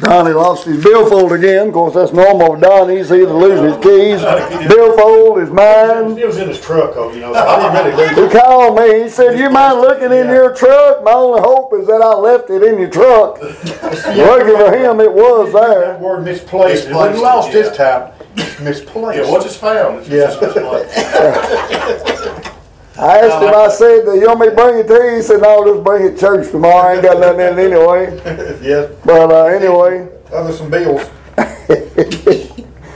Donnie lost his billfold again. Of course, that's normal with Donnie. He's either losing his keys, billfold, his mind. It was in his truck, oh, you know, so I didn't really lose He called me. He said, "You mind looking in your truck? My only hope is that I left it in your truck." Lucky for him, it was That there. word misplaced, it Misplaced wasn't it, lost this time, it's misplaced. Yeah, once just found, it's just misplaced. I asked him. I said, "Do you want me to bring it to you?" He said, "No, just bring it to church tomorrow. I ain't got nothing in it anyway." Yes, But uh, anyway, other some bills.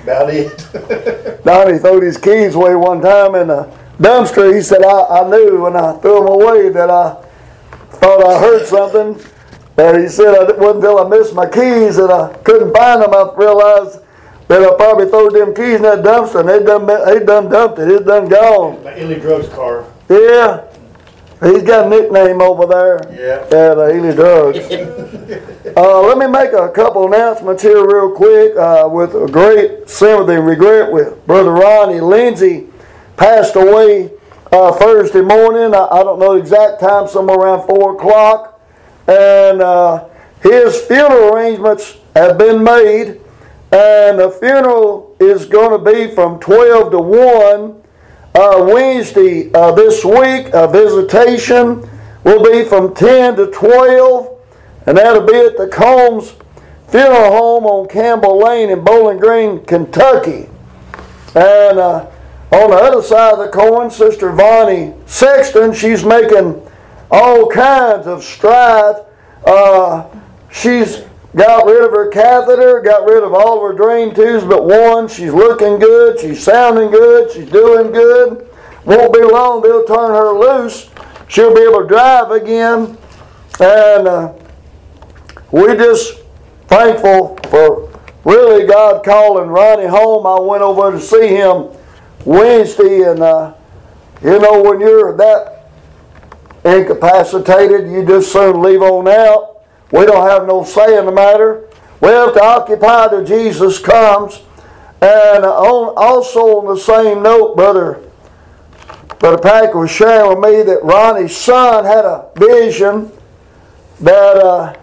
About it. Donnie threw his keys away one time in a dumpster. He said, I, I knew when I threw them away that I thought I heard something. But he said, it wasn't until I missed my keys and I couldn't find them, I realized that I probably threw them keys in that dumpster and they done, they done dumped it. It's done gone. My Illy Drugs car. Yeah. He's got a nickname over there. Yeah. At uh, Ely Drugs. uh, let me make a couple announcements here real quick. Uh, with a great sympathy and regret with Brother Ronnie Lindsay passed away uh, Thursday morning. I, I don't know the exact time, somewhere around 4 o'clock. And uh, his funeral arrangements have been made. And the funeral is going to be from 12 to 1 uh, Wednesday uh, this week. A visitation will be from 10 to 12, and that'll be at the Combs Funeral Home on Campbell Lane in Bowling Green, Kentucky. And uh, on the other side of the coin, Sister Vonnie Sexton, she's making all kinds of strides. Uh, she's got rid of her catheter, got rid of all of her drain tubes but one. She's looking good, she's sounding good, she's doing good. Won't be long, they'll turn her loose. She'll be able to drive again. And uh, we just thankful for really God calling Ronnie home. I went over to see him Wednesday, and uh, you know, when you're that incapacitated, you just soon leave on out. We don't have no say in the matter. We have to occupy till Jesus comes. And on, also on the same note, brother, Brother Packer was sharing with me that Ronnie's son had a vision that uh,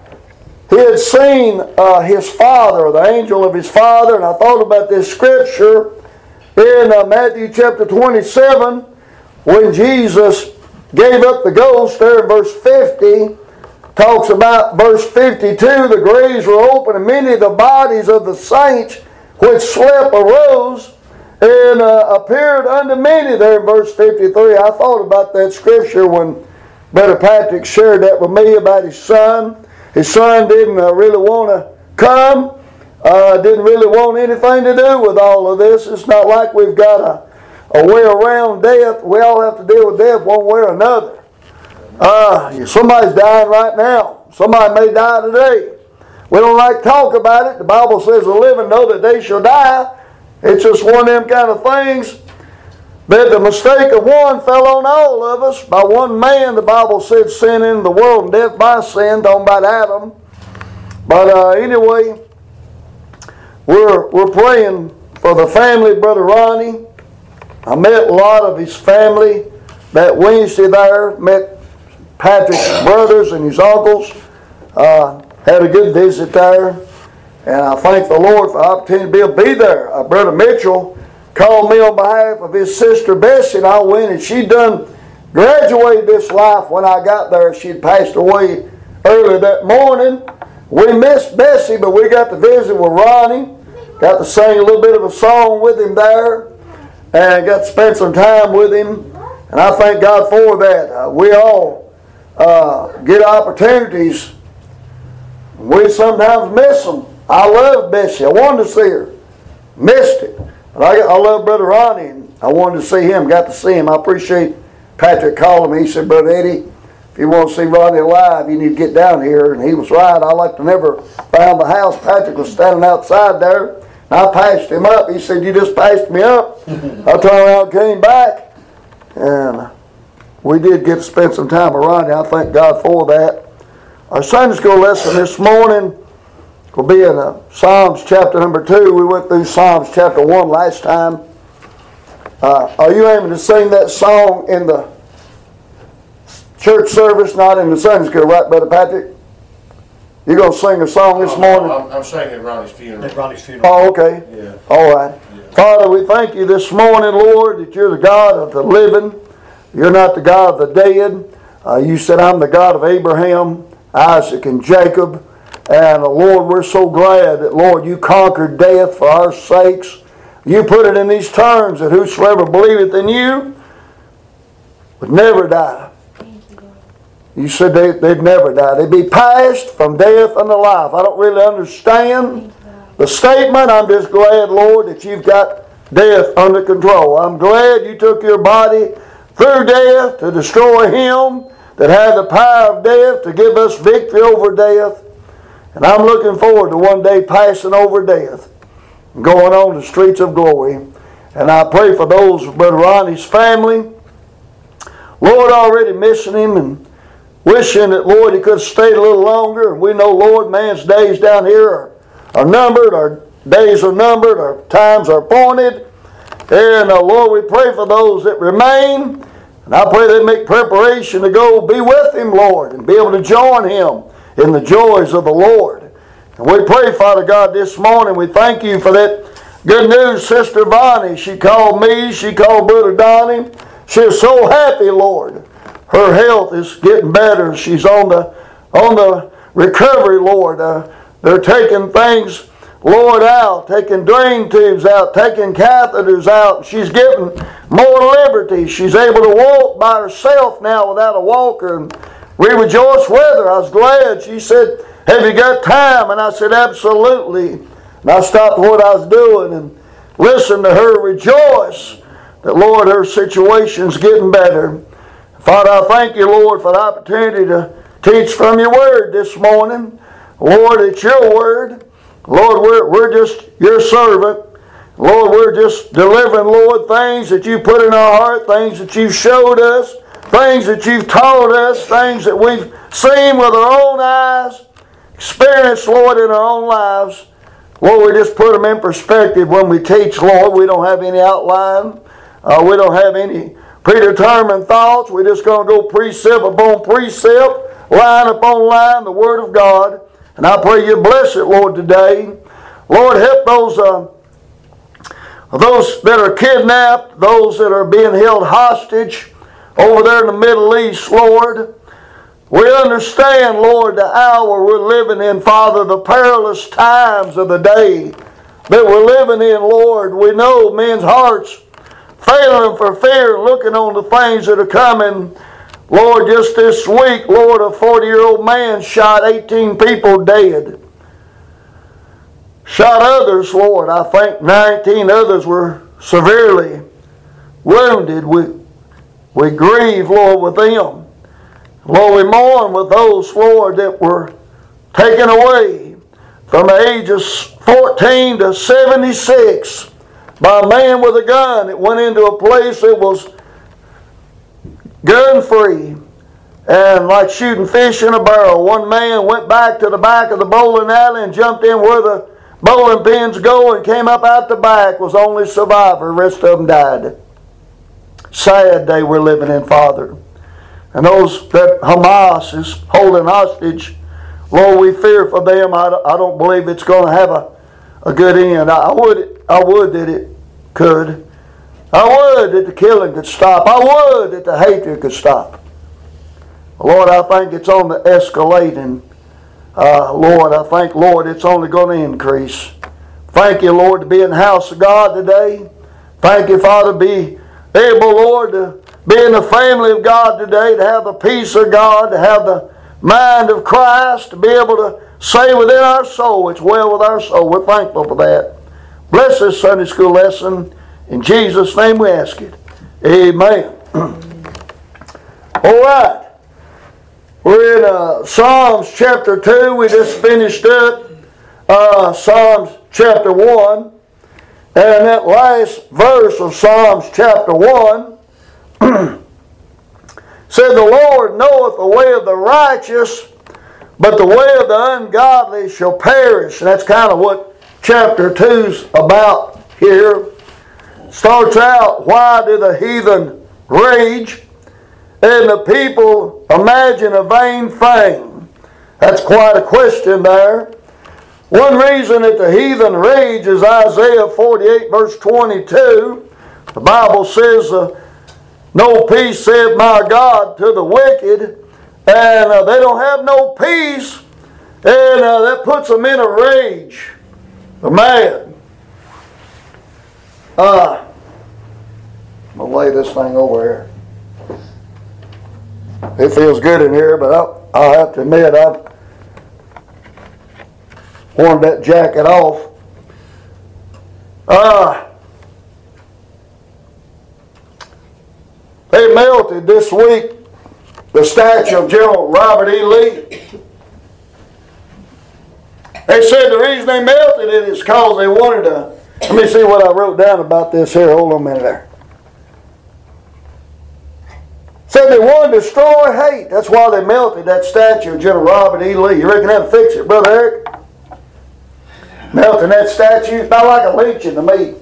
he had seen uh, his father, the angel of his father, and I thought about this scripture in uh, Matthew chapter 27 when Jesus gave up the ghost there in verse 50 talks about verse 52 the graves were open and many of the bodies of the saints which slept arose and uh, appeared unto many there in verse 53 i thought about that scripture when brother patrick shared that with me about his son. His son didn't uh, really want to come uh, didn't really want anything to do with all of this. It's not like we've got a, a way around death. We all have to deal with death one way or another uh, somebody's dying right now. Somebody may die today. We don't like talk about it. The Bible says the living know that they shall die. It's just one of them kind of things that the mistake of one fell on all of us. By one man, the Bible said sin into the world and death by sin, talking about Adam. But uh, anyway, we're, we're praying for the family, Brother Ronnie. I met a lot of his family that Wednesday there, met Patrick's brothers and his uncles. Uh, had a good visit there. And I thank the Lord for the opportunity to be there. Uh, Brother Mitchell called me on behalf of his sister Bessie, and I went, and she'd done graduated this life when I got there. She'd passed away early that morning. We missed Bessie, but we got to visit with Ronnie. Got to sing a little bit of a song with him there, and got to spend some time with him. And I thank God for that. Uh, we all uh, get opportunities. We sometimes miss them. I love Bessie. I wanted to see her. Missed it. But I, I love Brother Ronnie, and I wanted to see him. Got to see him. I appreciate Patrick calling me. He said, Brother Eddie, if you want to see Ronnie alive, you need to get down here. And he was right. I like to never found the house. Patrick was standing outside there. And I passed him up. He said, You just passed me up. I turned around, came back, and we did get to spend some time with Ronnie. I thank God for that. Our Sunday school lesson this morning will be in uh, Psalms chapter number 2. We went through Psalms chapter 1 last time. Uh, are you able to sing that song in the church service, not in the Sunday school, right, Brother Patrick? You gonna sing a song this morning? I'm, I'm singing at Ronnie's funeral. At Ronnie's funeral. Oh, okay. Yeah. All right. Father, we thank you this morning, Lord, that you're the God of the living. You're not the God of the dead. Uh, you said, I'm the God of Abraham, Isaac, and Jacob. And uh, Lord, we're so glad that, Lord, you conquered death for our sakes. You put it in these terms that whosoever believeth in you would never die. You said they, they'd never die. They'd be passed from death unto life. I don't really understand the statement. I'm just glad, Lord, that you've got death under control. I'm glad you took your body through death to destroy him that had the power of death to give us victory over death. And I'm looking forward to one day passing over death and going on the streets of glory. And I pray for those, Brother Ronnie's family. Lord, already missing him and wishing that, Lord, he could have stayed a little longer. We know, Lord, man's days down here are, are numbered, our days are numbered, our times are appointed. And uh, Lord, we pray for those that remain. And I pray they make preparation to go be with him, Lord, and be able to join him in the joys of the Lord. And we pray, Father God, this morning, we thank you for that good news, Sister Bonnie. She called me, she called Brother Donnie. She is so happy, Lord. Her health is getting better. She's on the on the recovery, Lord. Uh, they're taking things, Lord, out, taking drain tubes out, taking catheters out. She's getting more liberty. She's able to walk by herself now without a walker. And we rejoice with her. I was glad. She said, Have you got time? And I said, Absolutely. And I stopped what I was doing and listened to her rejoice that, Lord, her situation's getting better. Father, I thank you, Lord, for the opportunity to teach from your word this morning. Lord, it's your word. Lord, we're, we're just your servant. Lord, we're just delivering, Lord, things that you put in our heart, things that you've showed us, things that you've taught us, things that we've seen with our own eyes, experienced, Lord, in our own lives. Lord, we just put them in perspective when we teach, Lord. We don't have any outline. Uh, we don't have any predetermined thoughts. We're just going to go precept upon precept, line upon line, the Word of God. And I pray you bless it, Lord, today. Lord, help those, uh, those that are kidnapped, those that are being held hostage over there in the Middle East, Lord. We understand, Lord, the hour we're living in, Father, the perilous times of the day that we're living in, Lord. We know men's hearts failing for fear, looking on the things that are coming. Lord, just this week, Lord, a 40 year old man shot 18 people dead. Shot others, Lord. I think 19 others were severely wounded. We, we grieve, Lord, with them. Lord, we mourn with those, Lord, that were taken away from the ages 14 to 76 by a man with a gun that went into a place that was gun free and like shooting fish in a barrel. One man went back to the back of the bowling alley and jumped in where the bowling pins go and came up out the back, was only survivor. The rest of them died. Sad day we're living in, Father. And those that Hamas is holding hostage, Lord, we fear for them. I, I don't believe it's going to have a, a good end. I would, I would that it could. I would that the killing could stop. I would that the hatred could stop. Lord, I think it's on the escalating. Uh, Lord, I think, Lord, it's only going to increase. Thank you, Lord, to be in the house of God today. Thank you, Father, be able, Lord, to be in the family of God today, to have the peace of God, to have the mind of Christ, to be able to say within our soul, it's well with our soul. We're thankful for that. Bless this Sunday school lesson. In Jesus' name we ask it. Amen. All right. We're in uh, Psalms chapter 2. We just finished up uh, Psalms chapter 1. And that last verse of Psalms chapter 1 said, The Lord knoweth the way of the righteous, but the way of the ungodly shall perish. And that's kind of what chapter 2's about here. Starts out, Why do the heathen rage? And the people imagine a vain thing. That's quite a question there. One reason that the heathen rage is Isaiah 48, verse 22. The Bible says, uh, No peace, said my God, to the wicked. And uh, they don't have no peace. And uh, that puts them in a rage. They're mad. Uh, I'm going to lay this thing over here. It feels good in here, but I'll, I'll have to admit, I've worn that jacket off. Uh, they melted this week the statue of General Robert E. Lee. They said the reason they melted it is because they wanted to. Let me see what I wrote down about this here. Hold on a minute there. Said they wanted to destroy hate. That's why they melted that statue of General Robert E. Lee. You reckon that'll fix it, Brother Eric? Melting that statue, not like a lynching to me.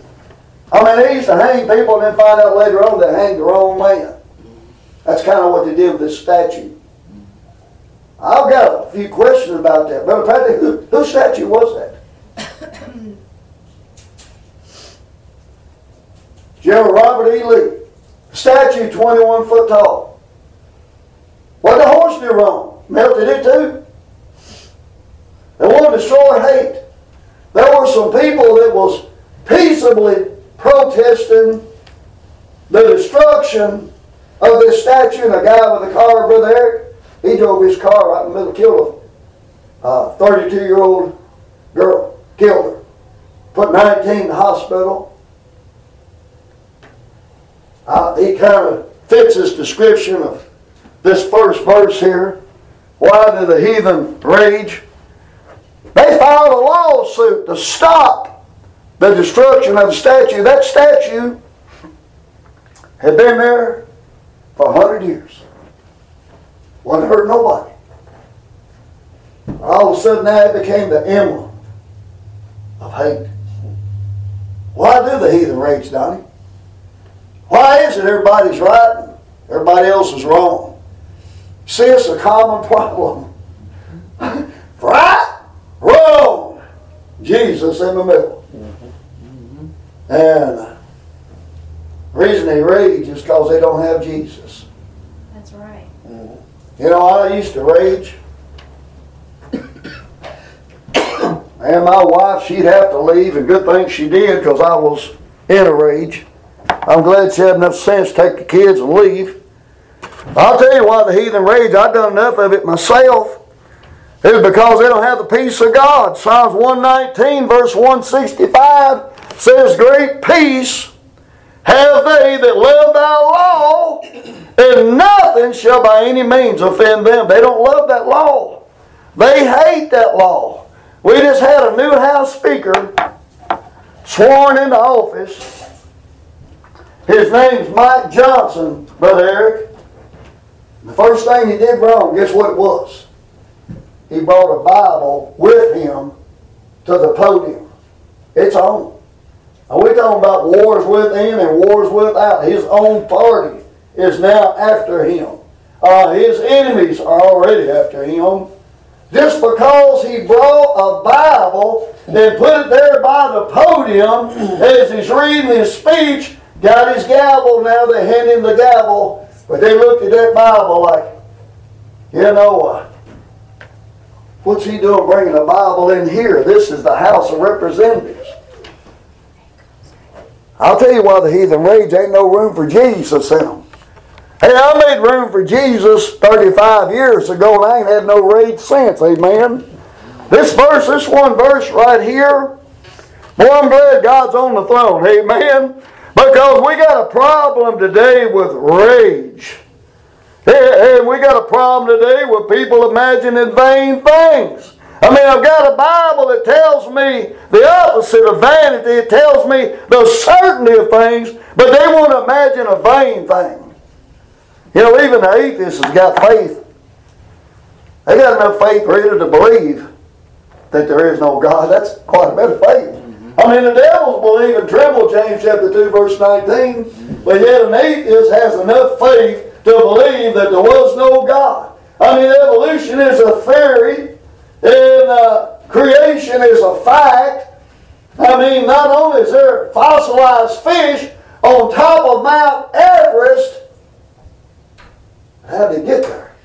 I mean, they used to hang people and then find out later on they hanged the wrong man. That's kind of what they did with this statue. I've got a few questions about that. Brother Patrick, who, whose statue was that? General Robert E. Lee. Statue 21 foot tall. What the horse do wrong? Melted it too? They wanted to destroy hate. There were some people that was peaceably protesting the destruction of this statue and a guy with a car, Brother Eric, he drove his car right in the middle, killed a 32 year old girl, killed her. Put 19 in the hospital. Uh, he kind of fits this description of this first verse here. Why do the heathen rage? They filed a lawsuit to stop the destruction of the statue. That statue had been there for a hundred years. Wasn't hurt nobody. All of a sudden now it became the emblem of hate. Why do the heathen rage, Donnie? Why is it everybody's right and everybody else is wrong? See, it's a common problem. right, wrong, Jesus in the middle. And the reason they rage is because they don't have Jesus. That's right. Mm-hmm. You know, I used to rage. And my wife, she'd have to leave, and good thing she did because I was in a rage. I'm glad she had enough sense to take the kids and leave. I'll tell you why the heathen rage, I've done enough of it myself. It's because they don't have the peace of God. Psalms 119, verse 165 says, Great peace have they that love thy law, and nothing shall by any means offend them. They don't love that law. They hate that law. We just had a new House Speaker sworn into office. His name's Mike Johnson, Brother Eric. The first thing he did wrong, guess what it was? He brought a Bible with him to the podium. It's on. Now we're talking about wars within and wars without. His own party is now after him. Uh, his enemies are already after him. Just because he brought a Bible and put it there by the podium as he's reading his speech, got his gavel, now they hand him the gavel, but they looked at that Bible like, you know, uh, what's he doing bringing a Bible in here? This is the House of Representatives. I'll tell you why the heathen rage ain't no room for Jesus in them. Hey, I made room for Jesus 35 years ago and I ain't had no rage since. Amen. This verse, this one verse right here, boy, I'm glad God's on the throne. Amen. Because we got a problem today with rage. And we got a problem today with people imagining vain things. I mean, I've got a Bible that tells me the opposite of vanity. It tells me the certainty of things, but they want to imagine a vain thing. You know, even the atheists has got faith. They got enough faith really to believe that there is no God. That's quite a bit of faith. I mean, the devils believe and tremble, James chapter 2, verse 19. But yet an atheist has enough faith to believe that there was no God. I mean, evolution is a theory, and uh, creation is a fact. I mean, not only is there fossilized fish on top of Mount Everest, how did it get there?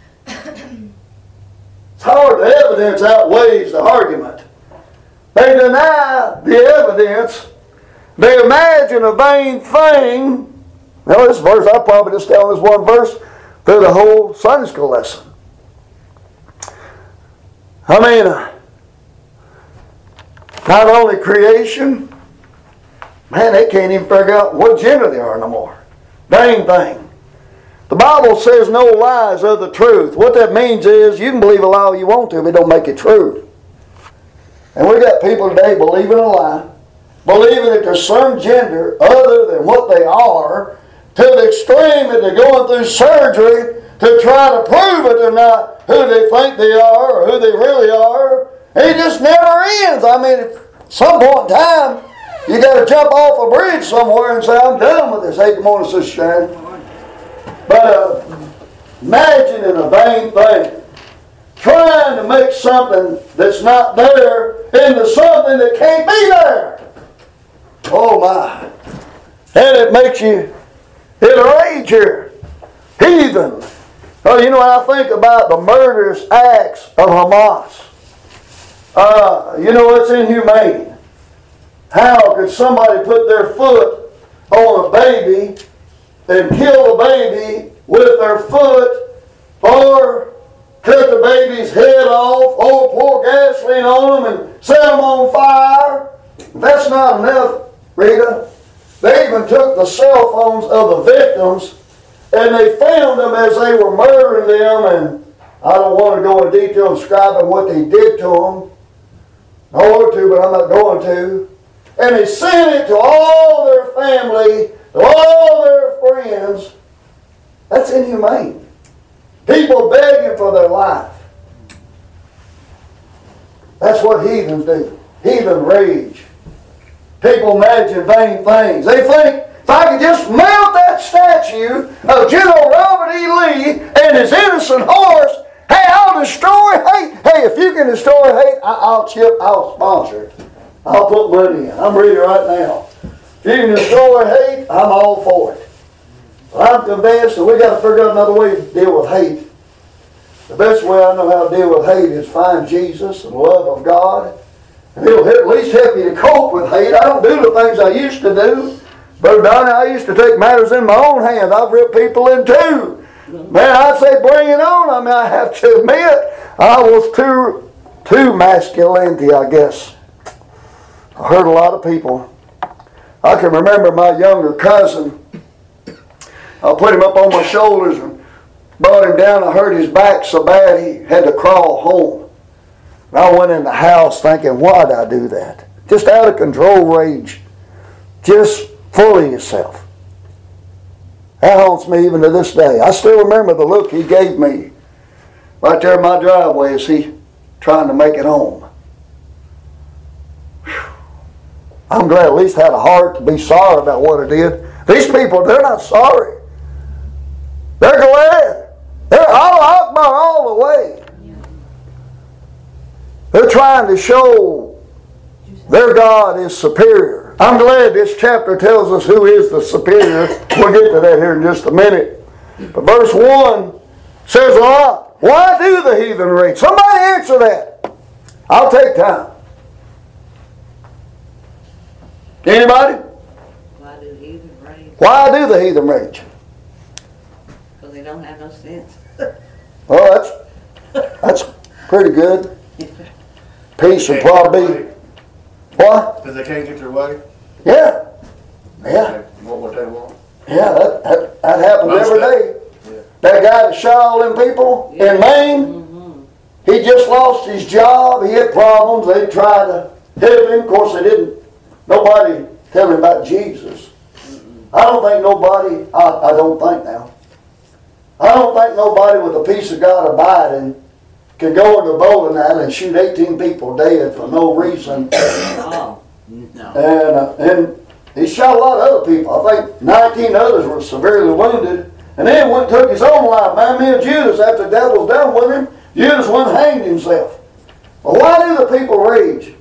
It's hard. The evidence outweighs the argument. They deny the evidence. They imagine a vain thing. Now, this verse, I probably just tell this one verse through the whole Sunday school lesson. I mean, uh, not only creation, man, they can't even figure out what gender they are no more. Dang thing. The Bible says no lies of the truth. What that means is you can believe a lie you want to, but it don't make it true. And we got people today believing a lie, believing that there's some gender other than what they are, to the extreme that they're going through surgery to try to prove that they're not who they think they are or who they really are. It just never ends. I mean, at some point in time, you got to jump off a bridge somewhere and say, I'm done with this. Hey, good morning, Sister Sharon. But uh, imagining a vain thing, trying to make something that's not there into something that can't be there. Oh my. And it makes you enrage here. Heathen. Oh, you know I think about the murderous acts of Hamas? Uh, you know it's inhumane. How could somebody put their foot on a baby and kill the baby with their foot or cut the baby's head off or pour gasoline on them and set them on fire? That's not enough, Rita. They even took the cell phones of the victims and they filmed them as they were murdering them. And I don't want to go in detail describing what they did to them. I want to, but I'm not going to. And they sent it to all their family, to all their friends. That's inhumane. People begging for their life. That's what heathens do. Heathen rage. People imagine vain things. They think if I could just melt that statue of General Robert E. Lee and his innocent horse, hey, I'll destroy hate. Hey, if you can destroy hate, I- will chip, I'll sponsor it. I'll put money in. I'm ready right now. If you can destroy hate, I'm all for it. Well, I'm convinced that we got to figure out another way to deal with hate. The best way I know how to deal with hate is find Jesus and the love of God and it'll at least help you to cope with hate. I don't do the things I used to do. Brother Donnie, I used to take matters in my own hands. I've ripped people in two. Man, I'd say bring it on. I mean, I have to admit, I was too, too masculinity, I guess. I hurt a lot of people. I can remember my younger cousin. I put him up on my shoulders and brought him down. I hurt his back so bad he had to crawl home. I went in the house thinking, why did I do that? Just out of control rage. Just full of yourself. That haunts me even to this day. I still remember the look he gave me right there in my driveway as he trying to make it home. I'm glad at least had a heart to be sorry about what I did. These people, they're not sorry. They're glad. They're all Akbar all the way. They're trying to show their God is superior. I'm glad this chapter tells us who is the superior. We'll get to that here in just a minute. But verse 1 says a lot. Why do the heathen rage? Somebody answer that. I'll take time. Anybody? Why do the heathen rage? Why do the heathen rage? Because they don't have no sense. Well, that's that's pretty good. Peace and probably what? Because they can't get their way? Yeah, yeah. They want what they want. Yeah, that, that, that happens Most every of- day. yeah. That guy that shot all them people in Maine, Mm-hmm. he just lost his job. He had problems. They tried to help him. Of course, they didn't. Nobody tell him about Jesus. I don't think nobody, I, I don't think now. I don't think nobody with a peace of God abiding can go in the bowling alley and shoot 18 people dead for no reason. Oh, no. And, uh, and he shot a lot of other people. I think 19 others were severely wounded. and then went and took his own life. Man, me and Judas, after the devil's done with him, Judas went and hanged himself. Well, why do the people rage?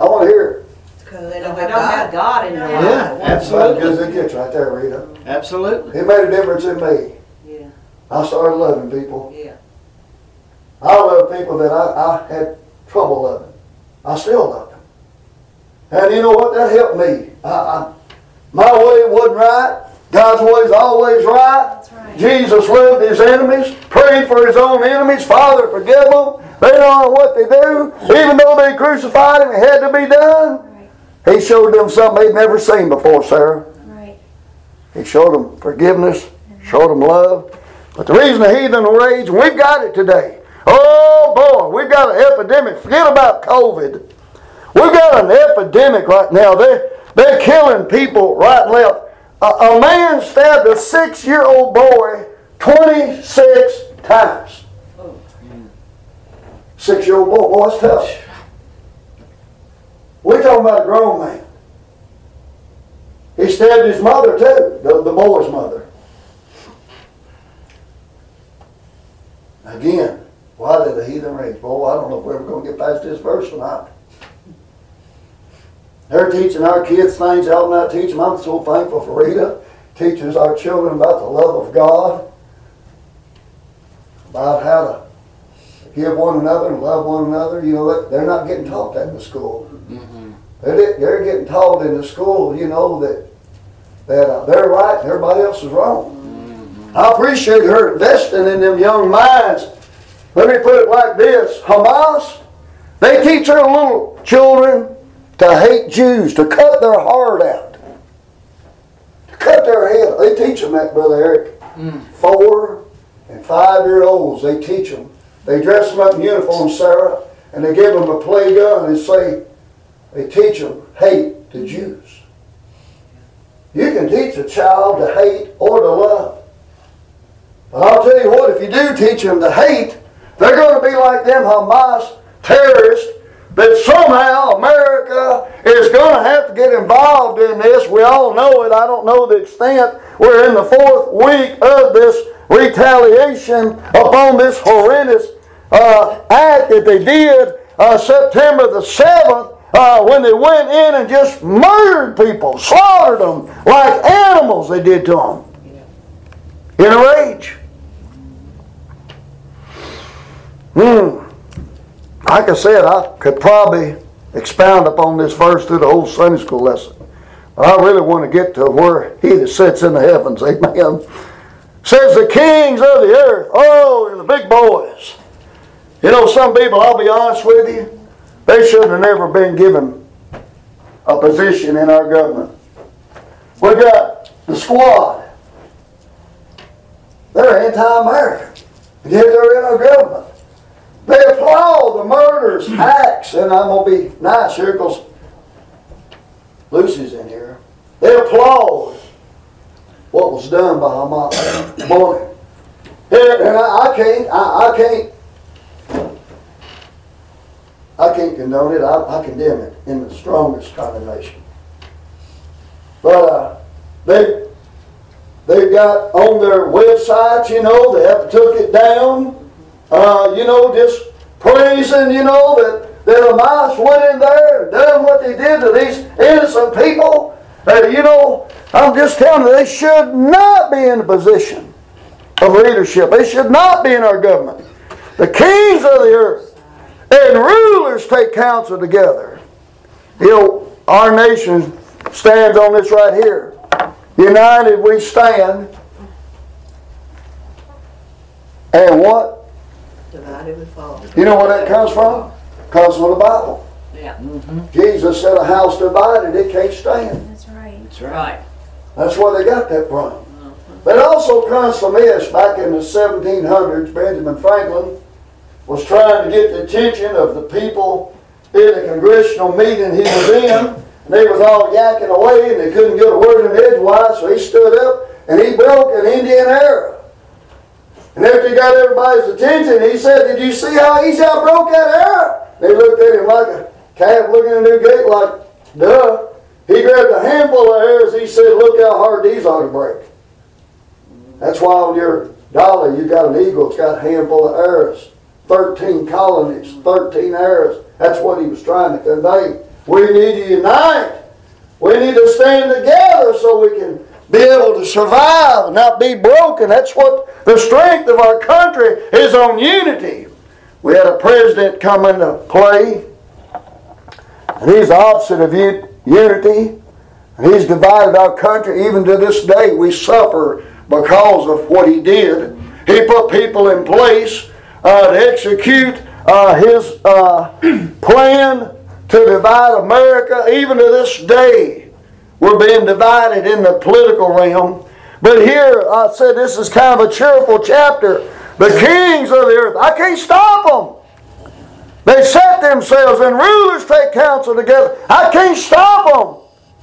I want to hear it. Because they They don't don't have have God. God in their Yeah. life. That's about as good as it gets right there, Rita. Absolutely. It made a difference in me. I started loving people. yeah. I love people that I, I had trouble loving. I still love them. And you know what? That helped me. I, I, my way wasn't right. God's way is always right. That's right. Jesus loved his enemies, prayed for his own enemies. Father, forgive them. They don't know what they do. Even though they crucified him, it had to be done. Right, He showed them something they'd never seen before, Sarah. right. He showed them forgiveness, mm-hmm. showed them love. But the reason the heathen rage, and we've got it today. Oh boy, we've got an epidemic. Forget about COVID. We've got an epidemic right now. They're, they're killing people right and left. A, a man stabbed a six year old boy 26 times. Six year old boy, boy, that's tough. We're talking about a grown man. He stabbed his mother too, the, the boy's mother. Again, why did the heathen rage? Boy, I don't know if we're ever going to get past this verse or not. They're teaching our kids things I ought not teach them. I'm so thankful for Rita. Teaches our children about the love of God, about how to give one another and love one another. You know, they're not getting taught that in the school. They're, they're getting taught in the school, you know, that that uh, they're right and everybody else is wrong. I appreciate her investing in them young minds. Let me put it like this Hamas, they teach their little children to hate Jews, to cut their heart out, to cut their head. They teach them that, Brother Eric. Four and five year olds, they teach them. They dress them up in uniform, Sarah, and they give them a play gun and say, they teach them hate the Jews. You can teach a child to hate or to love. But I'll tell you what, if you do teach them to hate, they're going to be like them Hamas terrorists But somehow America is going to have to get involved in this. We all know it. I don't know the extent. We're in the fourth week of this retaliation upon this horrendous uh, act that they did uh, September the 7th uh, when they went in and just murdered people, slaughtered them like animals they did to them. In a rage. Hmm. Like I said, I could probably expound upon this verse through the whole Sunday school lesson. But I really want to get to where he that sits in the heavens, amen, says the kings of the earth, oh, and the big boys. You know, some people, I'll be honest with you, they should have never been given a position in our government. We got the squad. They're anti-American. Yet they're in our government. They applaud the murders, acts, and I'm going to be nice here because Lucy's in here. They applaud what was done by Hamas. And, and I, I can't, I, I can't I can't condone it. I, I condemn it in the strongest condemnation. But uh, they they've got on their websites, you know, they have took it down. Uh, you know, just praising, you know, that that Hamas went in there and done what they did to these innocent people. Uh, you know, I'm just telling you, they should not be in a position of leadership. They should not be in our government. The kings of the earth and rulers take counsel together. You know, our nation stands on this right here. United we stand. And what? Divided we fall. You know where that comes from? Comes from the Bible. Yeah, mm-hmm. Jesus said a house divided, it can't stand. That's right. That's right. That's where they got that from. But it also comes from this. Back in the 1700s, Benjamin Franklin was trying to get the attention of the people in the congressional meeting he was in. And they was all yakking away and they couldn't get a word in edgewise, so he stood up and he broke an Indian arrow. And after he got everybody's attention, he said, Did you see how easy I broke that arrow? They looked at him like a calf looking at a new gate, like, duh. He grabbed a handful of arrows. He said, Look how hard these ought to break. That's why on your dollar you got an eagle. It's got a handful of arrows. 13 colonies, 13 arrows. That's what he was trying to convey. We need to unite. We need to stand together so we can be able to survive not be broken. That's what the strength of our country is on unity. We had a president come into play, and he's the opposite of unity. And he's divided our country. Even to this day, we suffer because of what he did. He put people in place uh, to execute uh, his uh, plan to divide America. Even to this day, we're being divided in the political realm. But here, I said this is kind of a cheerful chapter. The kings of the earth, I can't stop them. They set themselves and rulers take counsel together. I can't stop them.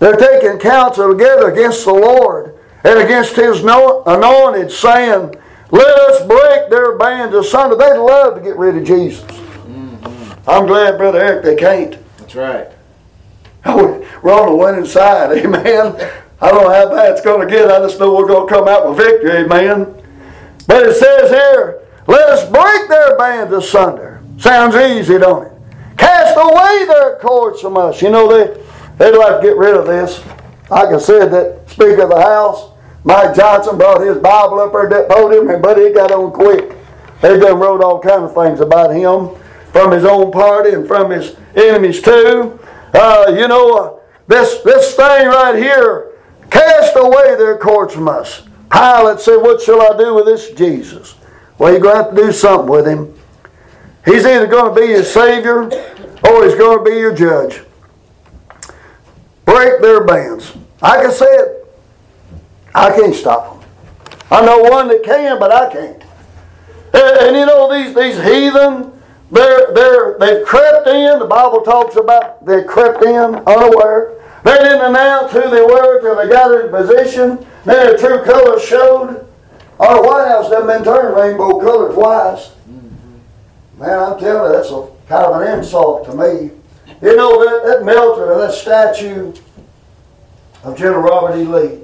They're taking counsel together against the Lord and against His anointed, saying, Let us break their bands asunder. They'd love to get rid of Jesus. Mm-hmm. I'm glad, Brother Eric, they can't. That's right. Oh, we're on the winning side, amen. I don't know how bad it's going to get. I just know we're going to come out with victory, amen. But it says here, let us break their bands asunder. Sounds easy, don't it? Cast away their cords from us. You know, they, they'd like to get rid of this. Like I said, that Speaker of the House, Mike Johnson, brought his Bible up there at that podium, and buddy, he got on quick. They done wrote all kind of things about him from his own party and from his enemies too. Uh, you know, uh, this this thing right here, cast away their cords from us. Pilate said, "What shall I do with this Jesus?" Well, you're going to have to do something with him. He's either going to be your savior or he's going to be your judge. Break their bands. I can say it. I can't stop them. I know one that can, but I can't. And, and you know these these heathen, they're they're they've crept in. The Bible talks about they crept in unaware. They didn't announce who they were till they got in position. Then their true colors showed. Our White House done been turned rainbow colored twice. Man, I'm telling you, that's a kind of an insult to me. You know that that melted that statue of General Robert E. Lee.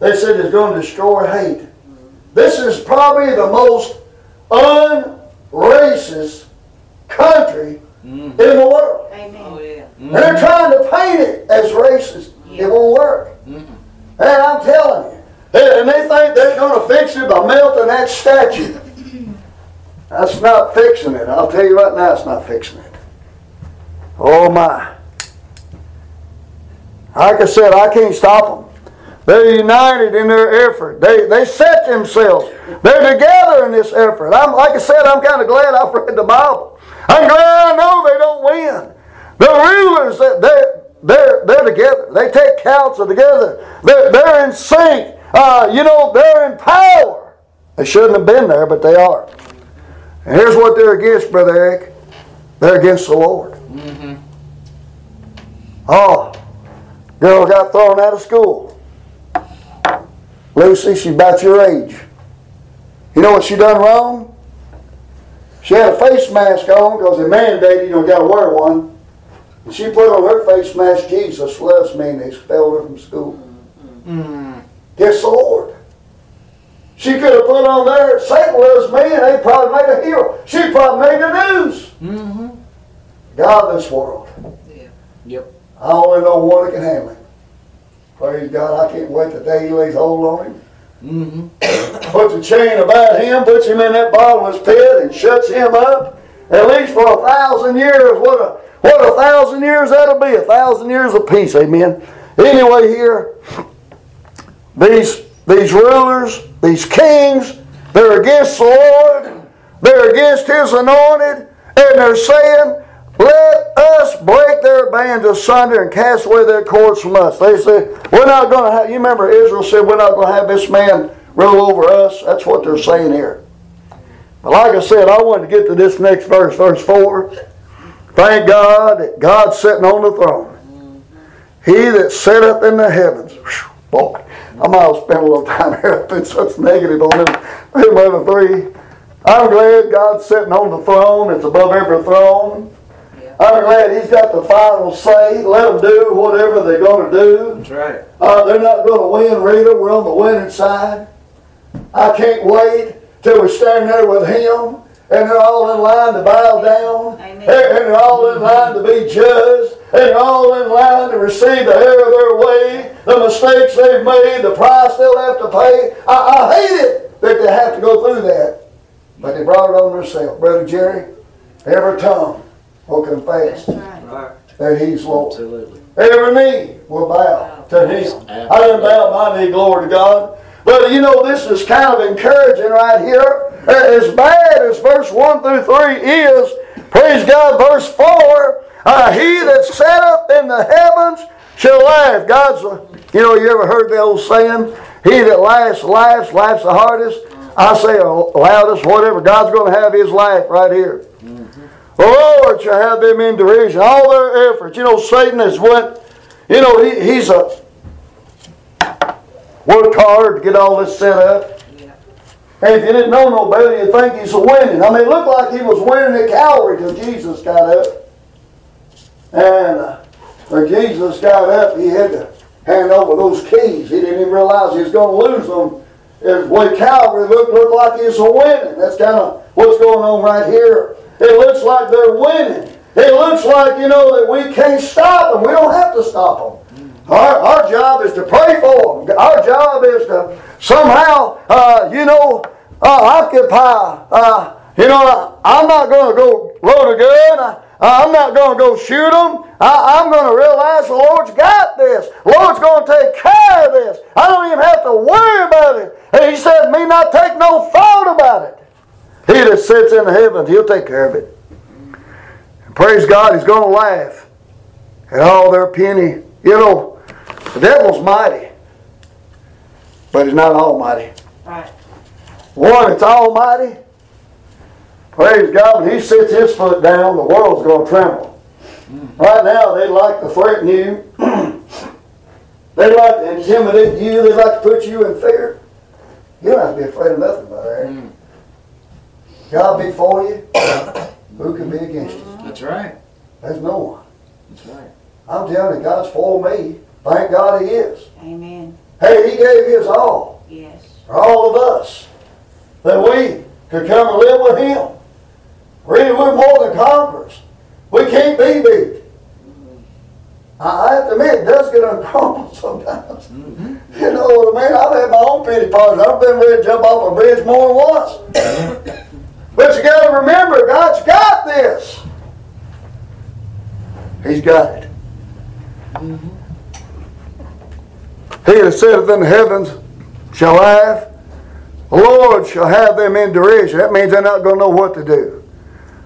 They said it's going to destroy hate. This is probably the most unracist country mm-hmm. in the world. Oh, Amen. yeah. And they're mm-hmm. trying to paint it as racist. It won't work. And I'm telling you. And they think they're going to fix it by melting that statue. That's not fixing it. I'll tell you right now, it's not fixing it. Oh my. Like I said, I can't stop them. They're united in their effort. They, they set themselves. They're together in this effort. I'm, like I said, I'm kind of glad I've read the Bible. I'm glad I know they don't win. The rulers, they- they're, they're, they're together. They take counsel together. They're, they're in sync. Uh, you know, they're in power. They shouldn't have been there, but they are. And here's what they're against, Brother Eric. They're against the Lord. Oh, girl got thrown out of school. Lucy, she's about your age. You know what she done wrong? She had a face mask on because they mandated you don't got to wear one. And she put on her face mask, Jesus loves me, and they expelled her from school. Mm-hmm. Yes, the Lord. She could have put on there, Satan loves me, and they probably made a hero. She probably made the news. Mm-hmm. God, this world. Yeah. Yep. I only know one that can handle him. Praise God, I can't wait the day he lays hold on him. Mm-hmm. Puts a chain about him, puts him in that bottomless pit, and shuts him up. At least for a thousand years. What a what a thousand years that'll be. A thousand years of peace. Amen. Anyway, here, these these rulers, these kings, they're against the Lord. They're against His anointed, and they're saying, "Let us break their bands asunder and cast away their cords from us." They say, "We're not going to have." You remember Israel said, "We're not going to have this man rule over us." That's what they're saying here. But like I said, I wanted to get to this next verse, verse four. Thank God that God's sitting on the throne. He that sitteth in the heavens. Whew, Boy, I might have spent a little time here. I've been such negative on them, them other three. I'm glad God's sitting on the throne. It's above every throne. Yeah. I'm glad he's got the final say. Let them do whatever they're going to do. That's right. Uh, they're not going to win, Rita. We're on the winning side. I can't wait till we stand there with him and they're all in line to bow down. Amen. And they're all in line to be judged. And they're all in line to receive the error of their way, the mistakes they've made, the price they'll have to pay. I, I hate it that they have to go through that. But they brought it on themselves. Brother Jerry, every tongue will confess That's right. Right. that he's Lord. Absolutely. Every knee will bow to him. I didn't bow my knee, glory to God. But you know, this is kind of encouraging right here. As bad as verse 1 through 3 is, praise God, verse 4, uh, he that sat up in the heavens shall laugh. God's, a, you know, you ever heard the old saying, he that laughs, laughs, laughs the hardest. I say loudest, whatever. God's going to have his laugh right here. Lord shall have them in derision. All their efforts. You know, Satan has went, you know, he, he's a worked hard to get all this set up. Yeah. And if you didn't know no better, you'd think he's a winning. I mean, it looked like he was winning at Calvary till Jesus got up. And uh, when Jesus got up, he had to hand over those keys. He didn't even realize he was going to lose them. As way Calvary looked, looked like he was a winning. That's kind of what's going on right here. It looks like they're winning. It looks like, you know, that we can't stop them. We don't have to stop them. Our, our job is to pray for them. Our job is to somehow, uh, you know, uh, occupy. Uh, you know, I'm not going to go load a gun. I, I'm not going to go shoot them. I, I'm going to realize the Lord's got this. Lord's going to take care of this. I don't even have to worry about it. And He said, me not take no thought about it. He that sits in the heavens, He'll take care of it. And praise God, He's going to laugh at all their penny. You know, the devil's mighty, but he's not almighty. Right. One that's almighty, praise God, when he sets his foot down, the world's going to tremble. Mm. Right now, they like to threaten you. they like to intimidate you. They like to put you in fear. You don't have to be afraid of nothing, by Brother Eric. God be for you. Who can be against you? That's right. There's no one. That's right. I'm telling you, God's for me. Thank God He is. Amen. Hey, He gave His all. Yes. for all of us that we could come and live with Him. Really, we're more than conquerors. We can't be beat. I I have to admit, it does get uncomfortable sometimes. Mm-hmm. You know what I mean? I've had my own pity parties. I've been ready to jump off a bridge more than once. but you got to remember, God's got this. He's got it. He that sitteth in the heavens shall laugh. The Lord shall have them in derision. That means they're not going to know what to do.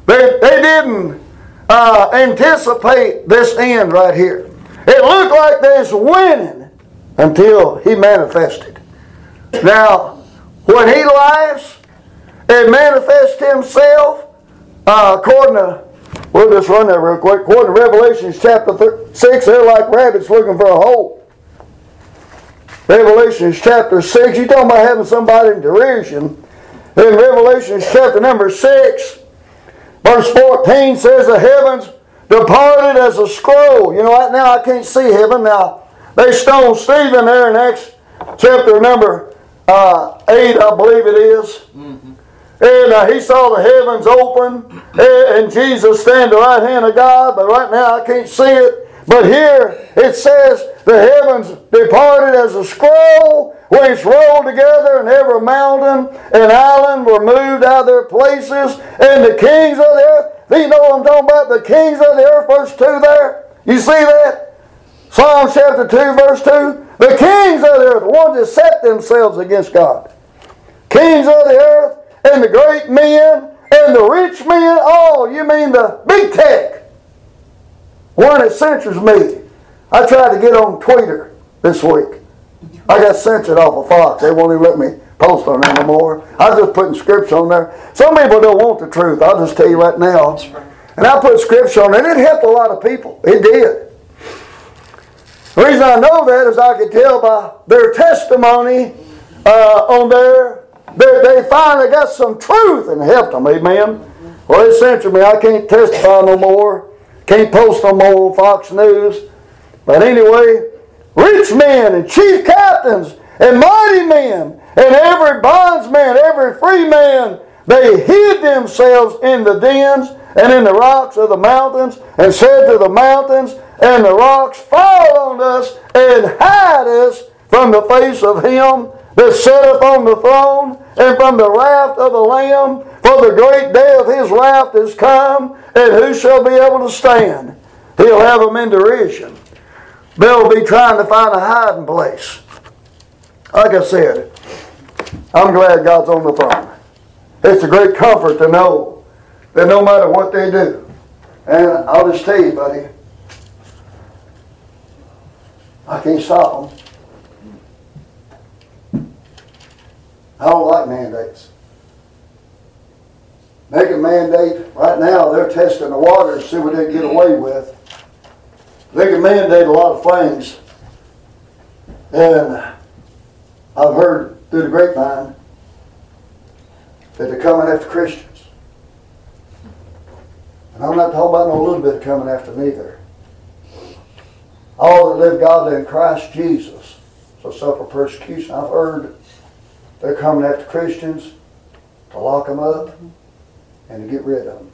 They, they didn't uh, anticipate this end right here. It looked like they was winning until he manifested. Now, when he laughs and manifests himself, uh, according to, we'll just run there real quick. According to Revelation chapter thir- 6, they're like rabbits looking for a hole. Revelation chapter 6, you talking about having somebody in derision. In Revelation chapter number 6, verse 14 says, The heavens departed as a scroll. You know, right now I can't see heaven. Now, they stoned Stephen there in Acts chapter number uh, 8, I believe it is. And uh, he saw the heavens open and, Jesus stand at the right hand of God, but right now I can't see it. But here it says the heavens departed as a scroll, which rolled together, and every mountain and island were moved out of their places, and the kings of the earth. You know what I'm talking about? The kings of the earth, verse 2 there. You see that? Psalm chapter 2, verse 2. The kings of the earth, the ones that set themselves against God. Kings of the earth, and the great men, and the rich men. Oh, you mean the big tech. One that censors me. I tried to get on Twitter this week. I got censored off of Fox. They won't even let me post on there no more. I was just putting scripture on there. Some people don't want the truth. I'll just tell you right now. And I put scripture on there, and it helped a lot of people. It did. The reason I know that is I could tell by their testimony uh, on there. They, they finally got some truth and helped them. Amen. Well, they censored me. I can't testify no more. Can't post no more on Fox News. But anyway, rich men and chief captains and mighty men and every bondsman, every free man, they hid themselves in the dens and in the rocks of the mountains and said to the mountains and the rocks, Fall on us and hide us from the face of him that sitteth on the throne and from the wrath of the Lamb. For the great day of his wrath is come, and who shall be able to stand? He'll have them in derision. They'll be trying to find a hiding place. Like I said, I'm glad God's on the throne. It's a great comfort to know that no matter what they do, and I'll just tell you, buddy, I can't stop them. I don't like mandates. Make a mandate, right now, they're testing the waters, see what they can get away with. They can mandate a lot of things. And I've heard through the grapevine that they're coming after Christians. And I'm not talking about no little bit coming after neither. All that live godly in Christ Jesus shall suffer persecution. I've heard they're coming after Christians to lock them up and to get rid of them.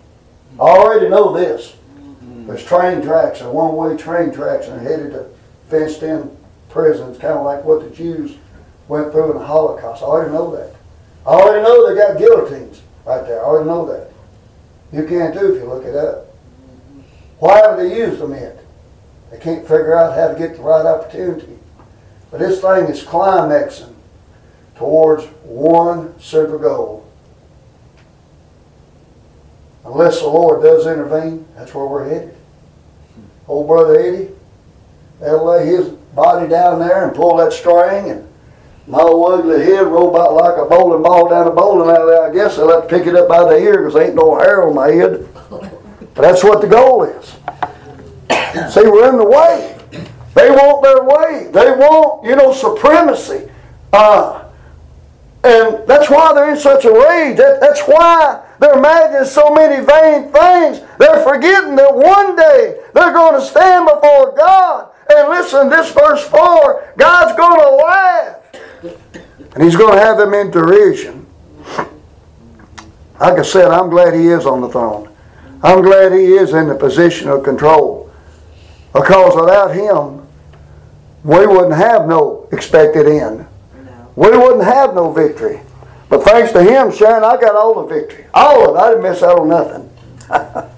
I already know this. There's train tracks, and one-way train tracks, and headed to fenced-in prisons, kind of like what the Jews went through in the Holocaust. I already know that. I already know they got guillotines right there. I already know that. You can too if you look it up. Why haven't they used them yet? They can't figure out how to get the right opportunity. But this thing is climaxing towards one central goal. Unless the Lord does intervene, that's where we're headed. Old brother Eddie, they'll lay his body down there and pull that string and my old ugly head roll about like a bowling ball down a bowling alley. I guess they'll have to pick it up by the ear because ain't no hair on my head. But that's what the goal is. See, we're in the way. They want their way. They want, you know, supremacy. Uh, and that's why they're in such a rage. That, that's why they're imagining so many vain things. They're forgetting that one day they're going to stand before God. And listen, this verse 4, God's going to laugh. And He's going to have them in derision. Like I said, I'm glad He is on the throne. I'm glad He is in the position of control. Because without Him, we wouldn't have no expected end. We wouldn't have no victory. But thanks to him, Sharon, I got all the victory. All of it. I didn't miss out on nothing.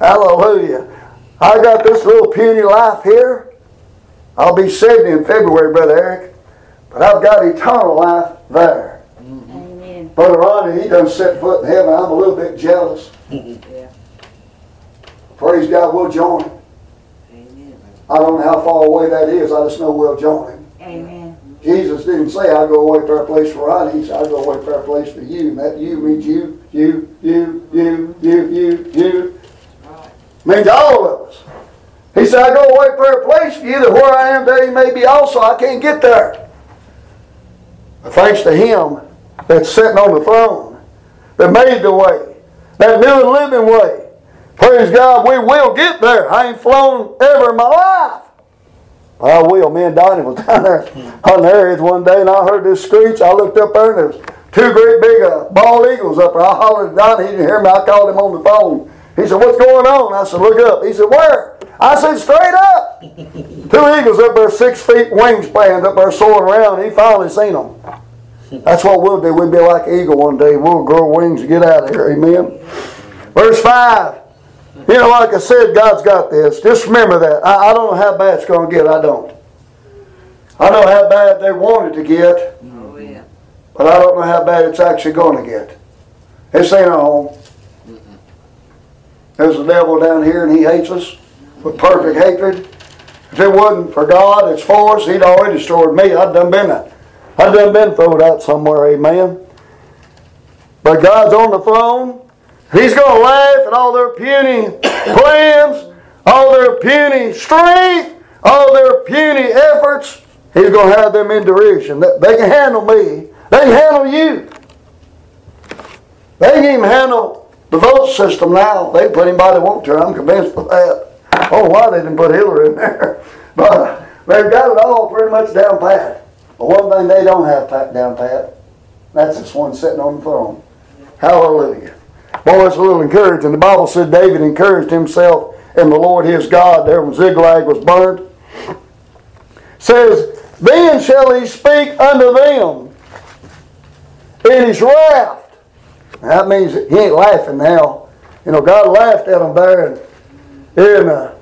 Hallelujah. I got this little puny life here. I'll be 70 in February, Brother Eric. But I've got eternal life there. Amen. Brother Ronnie, he done set foot in heaven. I'm a little bit jealous. Yeah. Praise God, we'll join him. Amen. I don't know how far away that is. I just know we'll join him. Amen. Jesus didn't say, I'll go away for a place for Ronnie. He said, I'll go away for a place for you. And that you means you, you, you, you, you, you, you. Right. Means all of us. He said, I go away for a place for you that where I am, there you may be also. I can't get there. But thanks to him that's sitting on the throne, that made the way, that new and living way. Praise God, we will get there. I ain't flown ever in my life. I will. Me and Donnie was down there on the areas one day, and I heard this screech. I looked up there, and there was two great big uh, bald eagles up there. I hollered at Donnie. He didn't hear me. I called him on the phone. He said, "What's going on?" I said, "Look up." He said, "Where?" I said, "Straight up." two eagles up there, six feet wingspan up there soaring around. He finally seen them. That's what we'll do. We'll be like an eagle one day. We'll grow wings and get out of here. Amen. Verse five. You know, like I said, God's got this. Just remember that. I, I don't know how bad it's going to get. I don't. I know how bad they want it to get, Oh, yeah. but I don't know how bad it's actually going to get. This ain't our home. There's a devil down here and he hates us with perfect hatred. If it wasn't for God it's for us, he'd already destroyed me. I'd done been a, I'd done been thrown out somewhere, amen. But God's on the throne. He's going to laugh at all their puny plans, all their puny strength, all their puny efforts. He's going to have them in derision. They can handle me. They can handle you. They can even handle the vote system now, they put anybody they want to, I'm convinced of that. Oh, why they didn't put Hillary in there. But they've got it all pretty much down pat. But one thing they don't have down pat, that's this one sitting on the throne. Hallelujah. Boy, that's a little encouraging. The Bible said David encouraged himself in the Lord his God there when Ziklag was burned. Says, Then shall he speak unto them in his wrath. That means he ain't laughing now. You know, God laughed at him there in, in uh,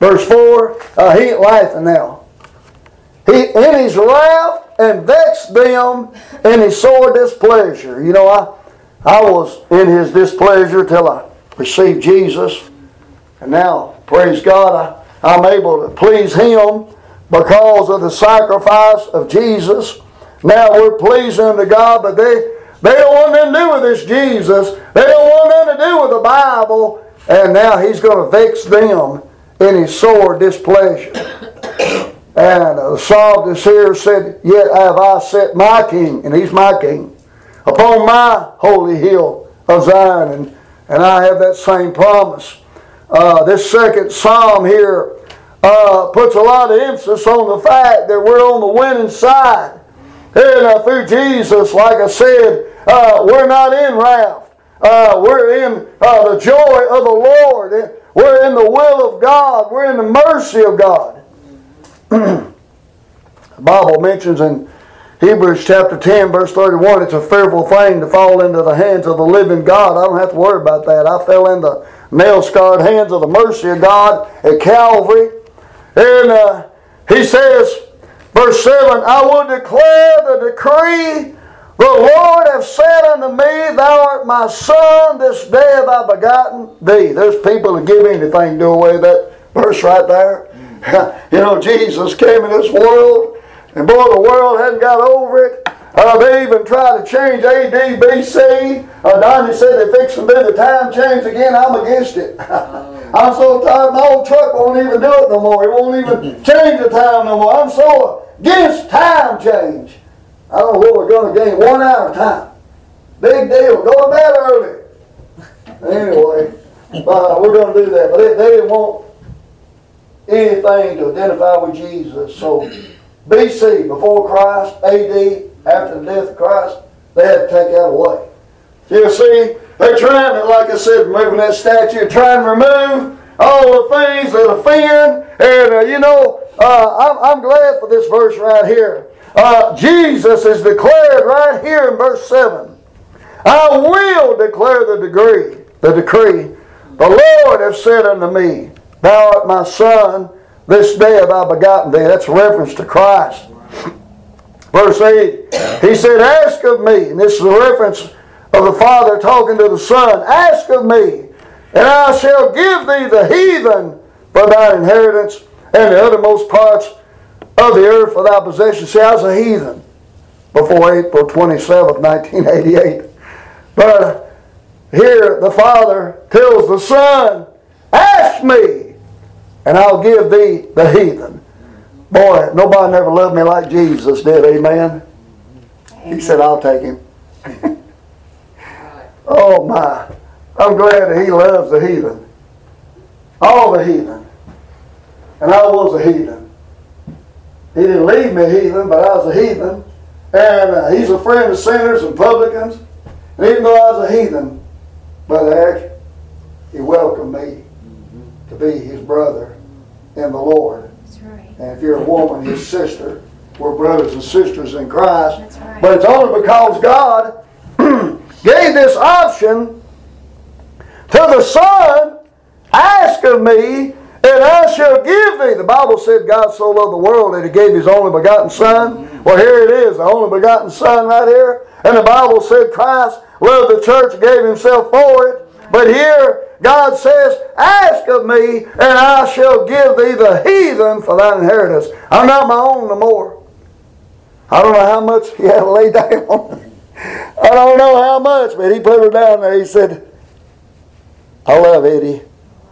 verse 4. Uh, he ain't laughing now. He in his wrath and vexed them in his sore displeasure. You know, I I was in his displeasure till I received Jesus. And now, praise God, I, I'm able to please him because of the sacrifice of Jesus. Now we're pleasing to God, but they they don't want nothing to do with this Jesus. They don't want nothing to do with the Bible. And now he's going to vex them in his sore displeasure. And the psalmist here said, Yet have I set my king, and he's my king, upon my holy hill of Zion. And, and I have that same promise. Uh, this second psalm here uh, puts a lot of emphasis on the fact that we're on the winning side. And uh, through Jesus, like I said, uh, we're not in wrath. Uh, we're in uh, the joy of the Lord. We're in the will of God. We're in the mercy of God. the Bible mentions in Hebrews chapter 10, verse 31, it's a fearful thing to fall into the hands of the living God. I don't have to worry about that. I fell in the nail scarred hands of the mercy of God at Calvary. And uh, he says, verse 7 I will declare the decree. The Lord hath said unto me, Thou art my son, this day have I begotten thee. There's people that give anything to do away that verse right there. you know, Jesus came in this world, and boy, the world hadn't got over it. Uh, they even tried to change AD, BC. Uh, Donnie said they fixed to do the time change again. I'm against it. I'm so tired. My old truck won't even do it no more. It won't even change the time no more. I'm so against time change. I don't know what we're going to gain. One hour time. Big deal. Go to bed early. Anyway, uh, we're going to do that. But they, they didn't want anything to identify with Jesus. So BC, before Christ, AD, after the death of Christ, they had to take that away. You see, they're trying to, like I said, removing that statue, trying to remove all the things that offend. And, uh, you know, uh, I'm, I'm glad for this verse right here. Uh, Jesus is declared right here in verse 7. I will declare the decree, the decree. The Lord hath said unto me, Thou art my son, this day have I begotten thee. That's a reference to Christ. Verse 8, he said, Ask of me, and this is a reference of the Father talking to the Son, Ask of me, and I shall give thee the heathen for thy inheritance, and the uttermost parts of the earth for thy possession. See, I was a heathen before April 27th, 1988. But here the Father tells the Son, Ask me, and I'll give thee the heathen. Boy, nobody never loved me like Jesus did, amen? He said, I'll take him. oh my. I'm glad that he loves the heathen. All the heathen. And I was a heathen. He didn't leave me a heathen, but I was a heathen. And uh, he's a friend of sinners and publicans. And even though I was a heathen, Brother Eric, he welcomed me to be his brother in the Lord. That's right. And if you're a woman, his sister. We're brothers and sisters in Christ. That's right. But it's only because God gave this option to the Son, ask of me, and I shall give thee. The Bible said God so loved the world that he gave his only begotten Son. Well, here it is, the only begotten Son right here. And the Bible said Christ loved the church, gave himself for it. But here, God says, Ask of me, and I shall give thee the heathen for thine inheritance. I'm not my own no more. I don't know how much he had to lay down. I don't know how much, but he put her down there. He said, I love Eddie.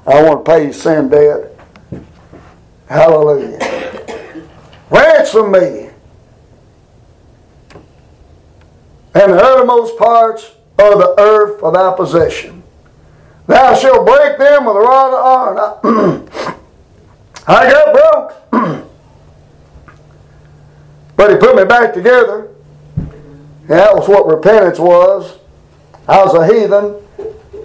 I want to pay his sin debt. Hallelujah. Ransom me. And the uttermost parts of the earth for thy possession. Thou shalt break them with a rod of iron. I got broke. but he put me back together. And that was what repentance was. I was a heathen.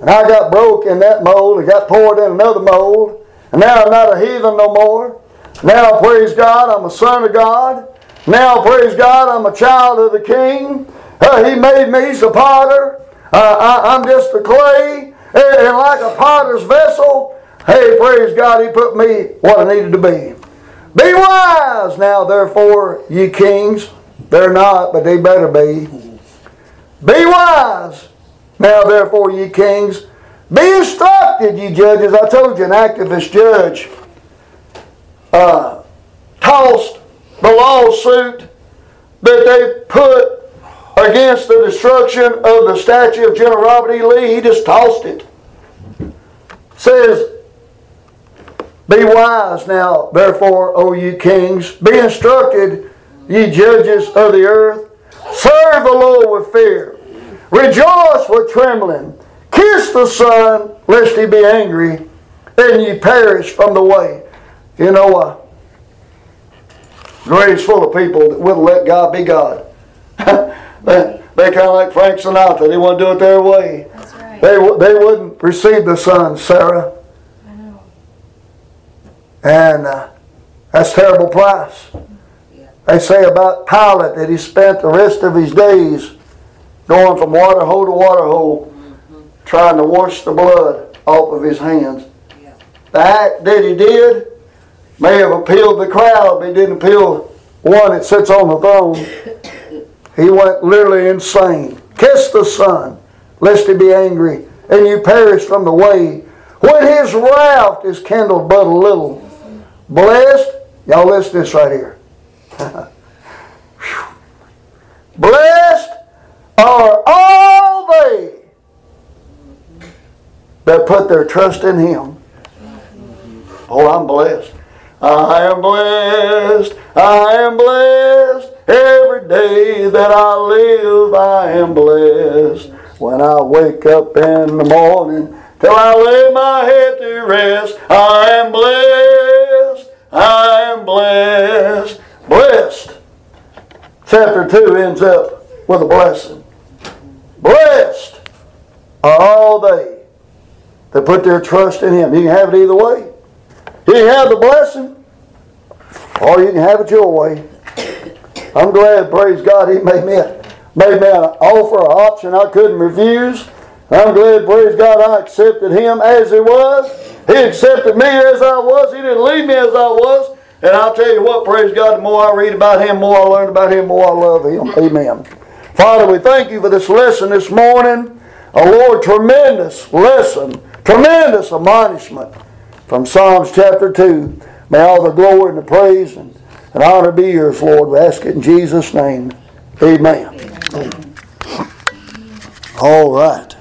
And I got broke in that mold and got poured in another mold. And now I'm not a heathen no more. Now, praise God, I'm a son of God. Now, praise God, I'm a child of the King. Uh, he made me, he's a potter. Uh, I, I'm just the clay. And, like a potter's vessel, hey, praise God, he put me what I needed to be. Be wise now, therefore, ye kings. They're not, but they better be. Be wise now, therefore, ye kings. Be instructed, ye judges. I told you, an activist judge uh, tossed the lawsuit that they put against the destruction of the statue of General Robert E. Lee. He just tossed it. Says, Be wise now, therefore, O ye kings. Be instructed, ye judges of the earth. Serve the Lord with fear. Rejoice with trembling. Kiss the Son, lest he be angry, and ye perish from the way. You know, uh, grave's full of people that wouldn't let God be God. they they kind of like Frank Sinatra. They want to do it their way. That's right. They, they wouldn't receive the Son, Sarah. I know. And uh, that's terrible price. They say about Pilate that he spent the rest of his days going from water hole to water hole trying to wash the blood off of his hands. Yeah. The act that he did may have appealed the crowd, but he didn't appeal one that sits on the throne. He went literally insane. Kiss the Son, lest he be angry, and you perish from the way. When his wrath is kindled but a little. Blessed, y'all listen to this right here. Blessed are all they that put their trust in him. Oh, I'm blessed. I am blessed. I am blessed. Every day that I live, I am blessed. When I wake up in the morning till I lay my head to rest, I am blessed. I am blessed. Blessed. Chapter 2 ends up with a blessing. Blessed are all they that put their trust in Him. You can have it either way. You can have the blessing, or you can have it your way. I'm glad, praise God, He made me, a, made me an offer, an option I couldn't refuse. I'm glad, praise God, I accepted Him as He was. He accepted me as I was. He didn't leave me as I was. And I'll tell you what, praise God, the more I read about Him, the more I learn about Him, more I love Him. Amen. Father, we thank you for this lesson this morning. Oh Lord, tremendous lesson, tremendous admonishment from Psalms chapter 2. May all the glory and the praise and, and honor be yours, Lord. We ask it in Jesus' name. Amen. All right.